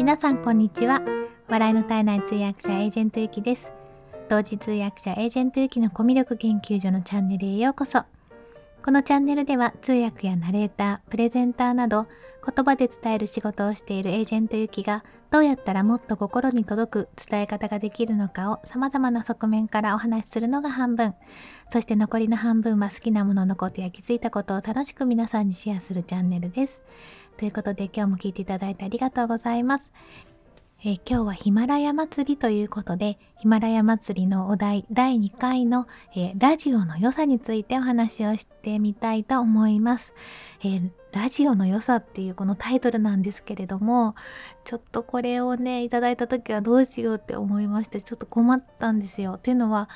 皆さんこんにちは。笑いの絶えない通訳者エージェントゆきです。同時通訳者エージェントゆきのコミュ力研究所のチャンネルへようこそ。このチャンネルでは通訳やナレーター、プレゼンターなど言葉で伝える仕事をしているエージェントゆきがどうやったらもっと心に届く伝え方ができるのかを様々な側面からお話しするのが半分。そして残りの半分は好きなもののことや気づいたことを楽しく皆さんにシェアするチャンネルです。ということで今日も聞いていただいてありがとうございます。えー、今日はヒマラヤ祭りということでヒマラヤ祭りのお題第2回の、えー、ラジオの良さについてお話をしてみたいと思います、えー、ラジオの良さっていうこのタイトルなんですけれどもちょっとこれをねいただいた時はどうしようって思いましてちょっと困ったんですよ。っていうのは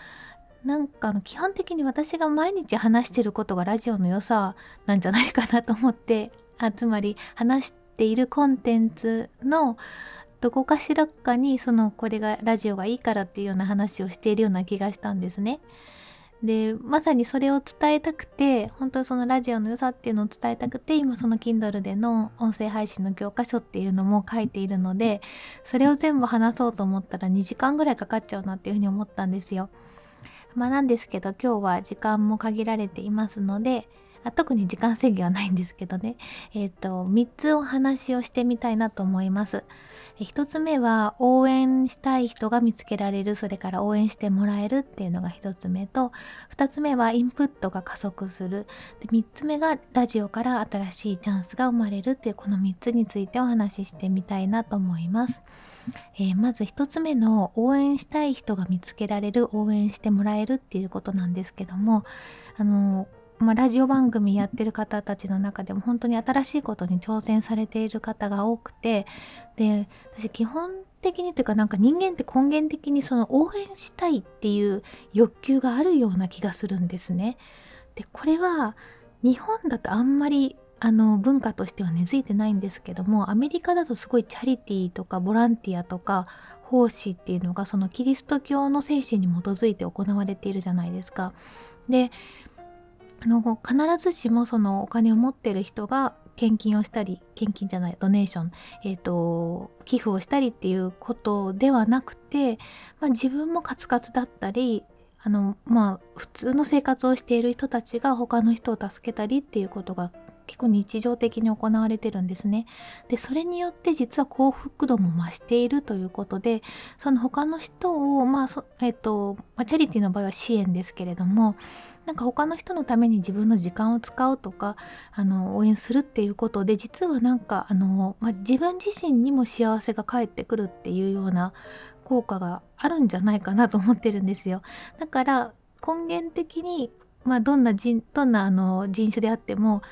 なんかの基本的に私が毎日話してることがラジオの良さなんじゃないかなと思ってあつまり話しているコンテンツのどこかしらかにそのこれがラジオがいいからっていうような話をしているような気がしたんですね。でまさにそれを伝えたくて本当にそのラジオの良さっていうのを伝えたくて今その Kindle での音声配信の教科書っていうのも書いているのでそれを全部話そうと思ったら2時間ぐらいかかっちゃうなっていうふうに思ったんですよ。まあなんですけど今日は時間も限られていますのであ特に時間制限はないんですけどね えっ、ー、と3つお話をしてみたいなと思います。1つ目は応援したい人が見つけられるそれから応援してもらえるっていうのが1つ目と2つ目はインプットが加速するで3つ目がラジオから新しいチャンスが生まれるっていうこの3つについてお話ししてみたいなと思います。えー、まず1つ目の応援したい人が見つけられる応援してもらえるっていうことなんですけどもあのまあ、ラジオ番組やってる方たちの中でも本当に新しいことに挑戦されている方が多くてで私基本的にというかなんか人間って根源的にその応援したいっていう欲求があるような気がするんですね。でこれは日本だとあんまりあの文化としては根付いてないんですけどもアメリカだとすごいチャリティーとかボランティアとか奉仕っていうのがそのキリスト教の精神に基づいて行われているじゃないですか。であの必ずしもそのお金を持ってる人が献金をしたり献金じゃないドネーション、えーと、寄付をしたりっていうことではなくて、まあ、自分もカツカツだったりあのまあ普通の生活をしている人たちが他の人を助けたりっていうことが結構日常的に行われてるんですね。でそれによって実は幸福度も増しているということでその他の人をまあえっ、と、まあ、チャリティーの場合は支援ですけれどもなんか他の人のために自分の時間を使うとかあの応援するっていうことで実はなんかあの、まあ、自分自身にも幸せが返ってくるっていうような効果があるんじゃないかなと思ってるんですよ。だから根源的に、まあ、どんな人どんなあの人種であっても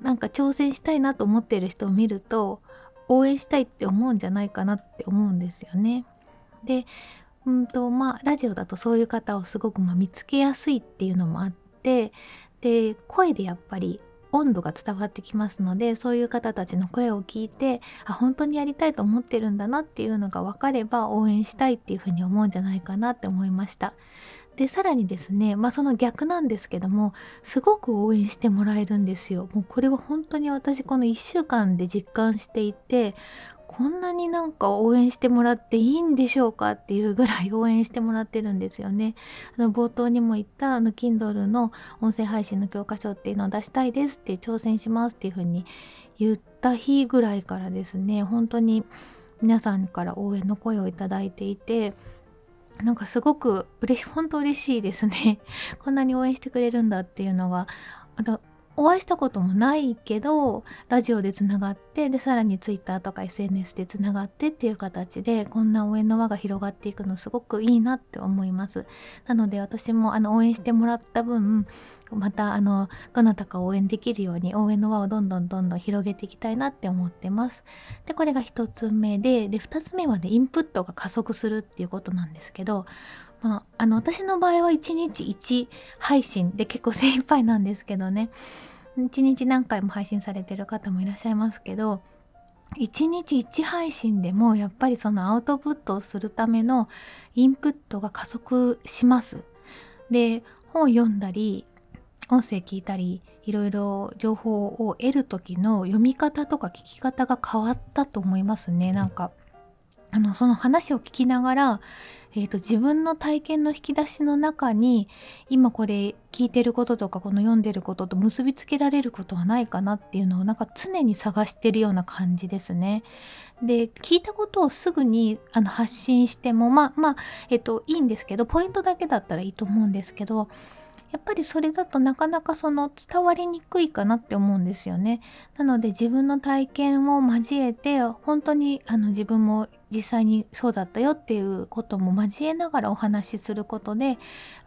なんか挑戦したいなと思っている人を見ると応援したいって思うんじゃないかなって思うんですよね。でうんとまあラジオだとそういう方をすごくまあ見つけやすいっていうのもあってで声でやっぱり温度が伝わってきますのでそういう方たちの声を聞いてあ本当にやりたいと思ってるんだなっていうのが分かれば応援したいっていうふうに思うんじゃないかなって思いました。でさらにですねまあその逆なんですけどもすごく応援してもらえるんですよ。もうこれは本当に私この1週間で実感していてこんなになんか応援してもらっていいんでしょうかっていうぐらい 応援してもらってるんですよね。あの冒頭にも言ったあの Kindle の音声配信の教科書っていうのを出したいですって挑戦しますっていうふうに言った日ぐらいからですね本当に皆さんから応援の声をいただいていてなんかすごく嬉し本当嬉しいですね。こんなに応援してくれるんだっていうのがお会いしたこともないけどラジオでつながってでさらに Twitter とか SNS でつながってっていう形でこんな応援の輪が広がっていくのすごくいいなって思います。なので私もあの応援してもらった分またあのどなたか応援できるように応援の輪をどんどんどんどん広げていきたいなって思ってます。でこれが1つ目でで2つ目はねインプットが加速するっていうことなんですけどあ、の私の場合は1日1配信で結構精一杯なんですけどね1日何回も配信されてる方もいらっしゃいますけど1日1配信でもやっぱりそのアウトプットをするためのインプットが加速します。で本を読んだり音声聞いたりいろいろ情報を得る時の読み方とか聞き方が変わったと思いますねなんかあのその話を聞きながら、えーと、自分の体験の引き出しの中に今これ聞いてることとかこの読んでることと結びつけられることはないかなっていうのをなんか常に探してるような感じですね。で聞いたことをすぐにあの発信してもまあまあえっ、ー、といいんですけどポイントだけだったらいいと思うんですけどやっぱりそれだとなかなかその伝わりにくいかなって思うんですよね。なので自分の体験を交えて本当にあの自分も実際にそうだったよっていうことも交えながらお話しすることで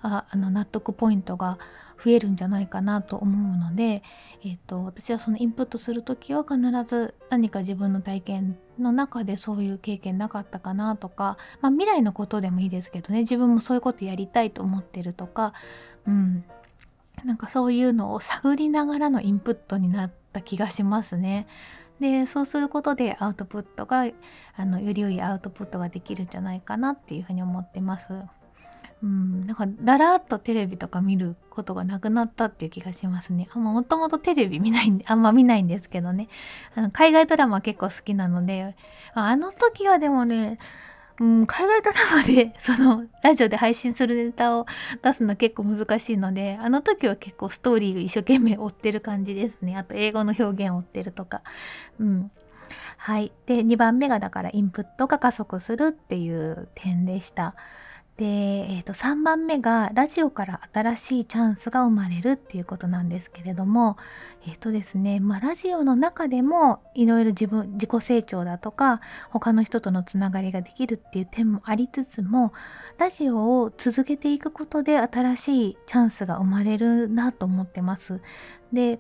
ああの納得ポイントが増えるんじゃないかなと思うので、えーと、私はそのインプットする時は必ず何か自分の体験の中でそういう経験なかったかなとか、まあ、未来のことでもいいですけどね自分もそういうことやりたいと思ってるとかうん、なんかそういうのを探りながらのインプットになった気がしますね。でそうすることでアウトプットがあのより良いアウトプットができるんじゃないかなっていうふうに思ってます。うん、なんかだらっとテレビとか見ることがなくなったっていう気がしますね。あもともとテレビ見ないんで あんま見ないんですけどねあの海外ドラマ結構好きなのであの時はでもねうん、海外ドラマで そのラジオで配信するネタを出すの結構難しいのであの時は結構ストーリー一生懸命追ってる感じですね。あと英語の表現を追ってるとか。うん。はい。で2番目がだからインプットが加速するっていう点でした。で、えー、と3番目がラジオから新しいチャンスが生まれるっていうことなんですけれどもえっ、ー、とですね、まあ、ラジオの中でもいろいろ自分自己成長だとか他の人とのつながりができるっていう点もありつつもラジオを続けていくことで新しいチャンスが生まれるなと思ってます。で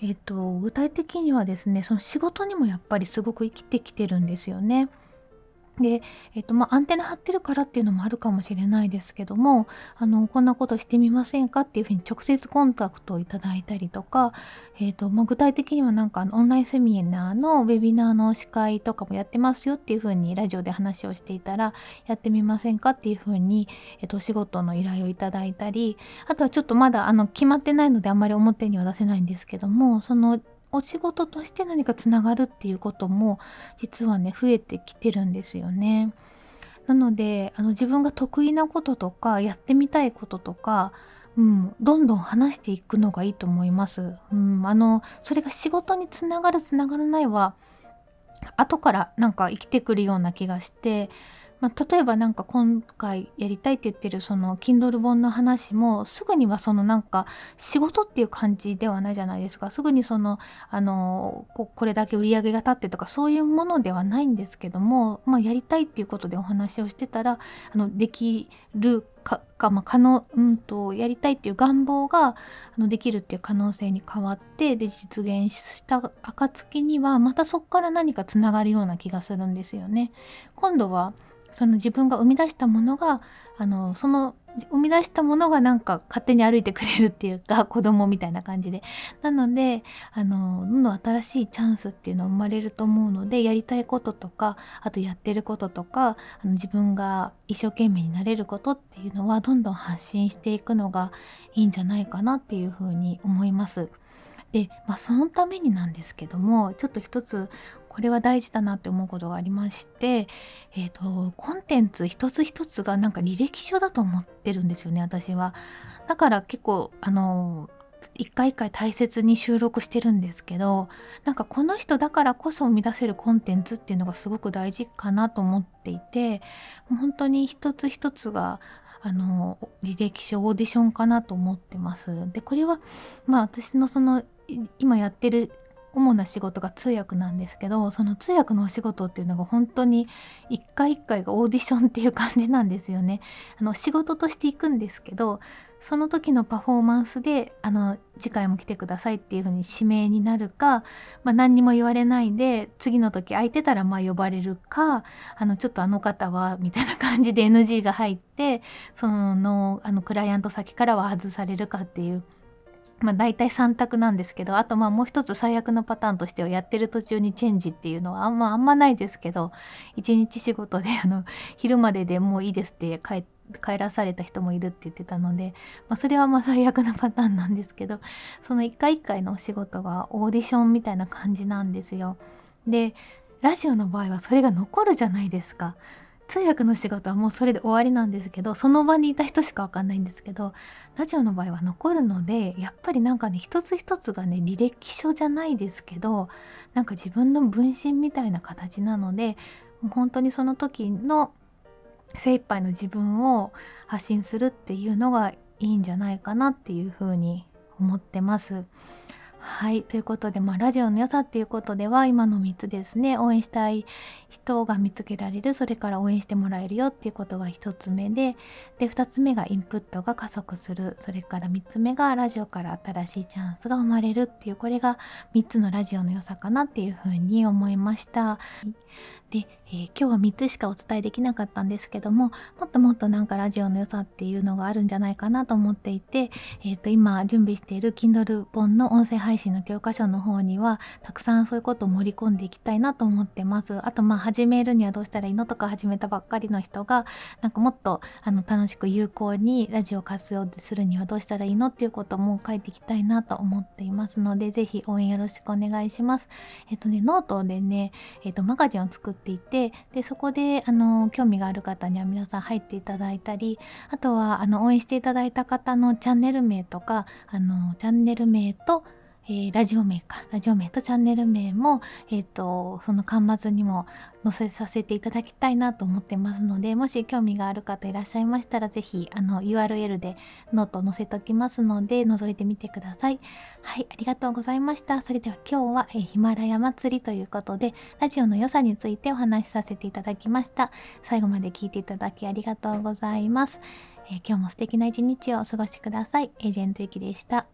えっ、ー、と具体的にはですねその仕事にもやっぱりすごく生きてきてるんですよね。で、えっとまあ、アンテナ張ってるからっていうのもあるかもしれないですけどもあのこんなことしてみませんかっていうふうに直接コンタクトをいただいたりとか、えっとまあ、具体的にはなんかオンラインセミナーのウェビナーの司会とかもやってますよっていうふうにラジオで話をしていたらやってみませんかっていうふうに、えっと、お仕事の依頼をいただいたりあとはちょっとまだあの決まってないのであんまり表には出せないんですけどもそのお仕事として何かつながるっていうことも実はね増えてきてるんですよね。なのであの自分が得意なこととかやってみたいこととか、うん、どんどん話していくのがいいと思います。うん、あのそれが仕事につながるつながらないは後からなんか生きてくるような気がしてまあ、例えばなんか今回やりたいって言ってるその Kindle 本の話もすぐにはそのなんか仕事っていう感じではないじゃないですか。すぐにそのあのここれだけ売り上げが立ってとかそういうものではないんですけども、まあ、やりたいっていうことでお話をしてたらあのできるかか、まあ、可能、うんと、やりたいっていう願望があのできるっていう可能性に変わってで実現した暁にはまたそこから何かつながるような気がするんですよね。今度はその自分が生み出したものがあのその生み出したものがなんか勝手に歩いてくれるっていうか 子供みたいな感じでなのであのどんどん新しいチャンスっていうのは生まれると思うのでやりたいこととかあとやってることとかあの自分が一生懸命になれることっていうのはどんどん発信していくのがいいんじゃないかなっていうふうに思います。で、まあ、そのためになんですけどもちょっと一つこれは大事だなって思うことがありまして、えーと、コンテンツ一つ一つがなんか履歴書だと思ってるんですよね私は。だから結構あの一回一回大切に収録してるんですけどなんかこの人だからこそ生み出せるコンテンツっていうのがすごく大事かなと思っていて本当に一つ一つがあの履歴書オーディションかなと思ってます。でこれはまあ私のその今やってる主な仕事が通訳なんですけどその通訳のお仕事っていうのが本当に一回一回がオーディションっていう感じなんですよね。あの仕事として行くんですけどその時のパフォーマンスであの次回も来てくださいっていう風に指名になるか、まあ、何にも言われないで次の時空いてたらまあ呼ばれるかあのちょっとあの方はみたいな感じで NG が入ってそのあのクライアント先からは外されるかっていうまあ、大体3択なんですけどあとまあもう一つ最悪のパターンとしてはやってる途中にチェンジっていうのはあんまあんまないですけど一日仕事で あの昼まででもういいですって帰帰らされた人もいるって言ってたので、まあ、それはまあ最悪なパターンなんですけどその一回一回のお仕事がオーディションみたいな感じなんですよ。でラジオの場合はそれが残るじゃないですか。通訳の仕事はもうそれで終わりなんですけどその場にいた人しかわかんないんですけどラジオの場合は残るのでやっぱりなんかね一つ一つがね履歴書じゃないですけどなんか自分の分身みたいな形なのでもう本当にその時の精一杯の自分を発信するっていうのがいいんじゃないかなっていうふうに思ってます。はいということで、まあ、ラジオの良さっていうことでは今の3つですね応援したい人が見つけられるそれから応援してもらえるよっていうことが1つ目でで2つ目がインプットが加速するそれから3つ目がラジオから新しいチャンスが生まれるっていうこれが3つのラジオの良さかなっていうふうに思いました。で、えー、今日は3つしかお伝えできなかったんですけどももっともっとなんかラジオの良さっていうのがあるんじゃないかなと思っていて、えー、と今準備している Kindle 本の音声配信の教科書の方にはたくさんそういうことを盛り込んでいきたいなと思ってます。あとまあ始めるにはどうしたらいいのとか始めたばっかりの人がなんかもっとあの楽しく有効にラジオ活用するにはどうしたらいいのっていうことも書いていきたいなと思っていますので是非応援よろしくお願いします。えっ、ー、とねノートでねえっ、ー、とマガジンを作っていてでそこであの興味がある方には皆さん入っていただいたりあとはあの応援していただいた方のチャンネル名とかあのチャンネル名とえー、ラジオ名か。ラジオ名とチャンネル名も、えーと、その端末にも載せさせていただきたいなと思ってますのでもし興味がある方いらっしゃいましたら是非あの URL でノート載せておきますので覗いてみてください。はいありがとうございました。それでは今日は、えー、ヒマラヤ祭りということでラジオの良さについてお話しさせていただきました。最後まで聞いていただきありがとうございます、えー、今日も素敵な一日をお過ごしください。エージェントゆきでした。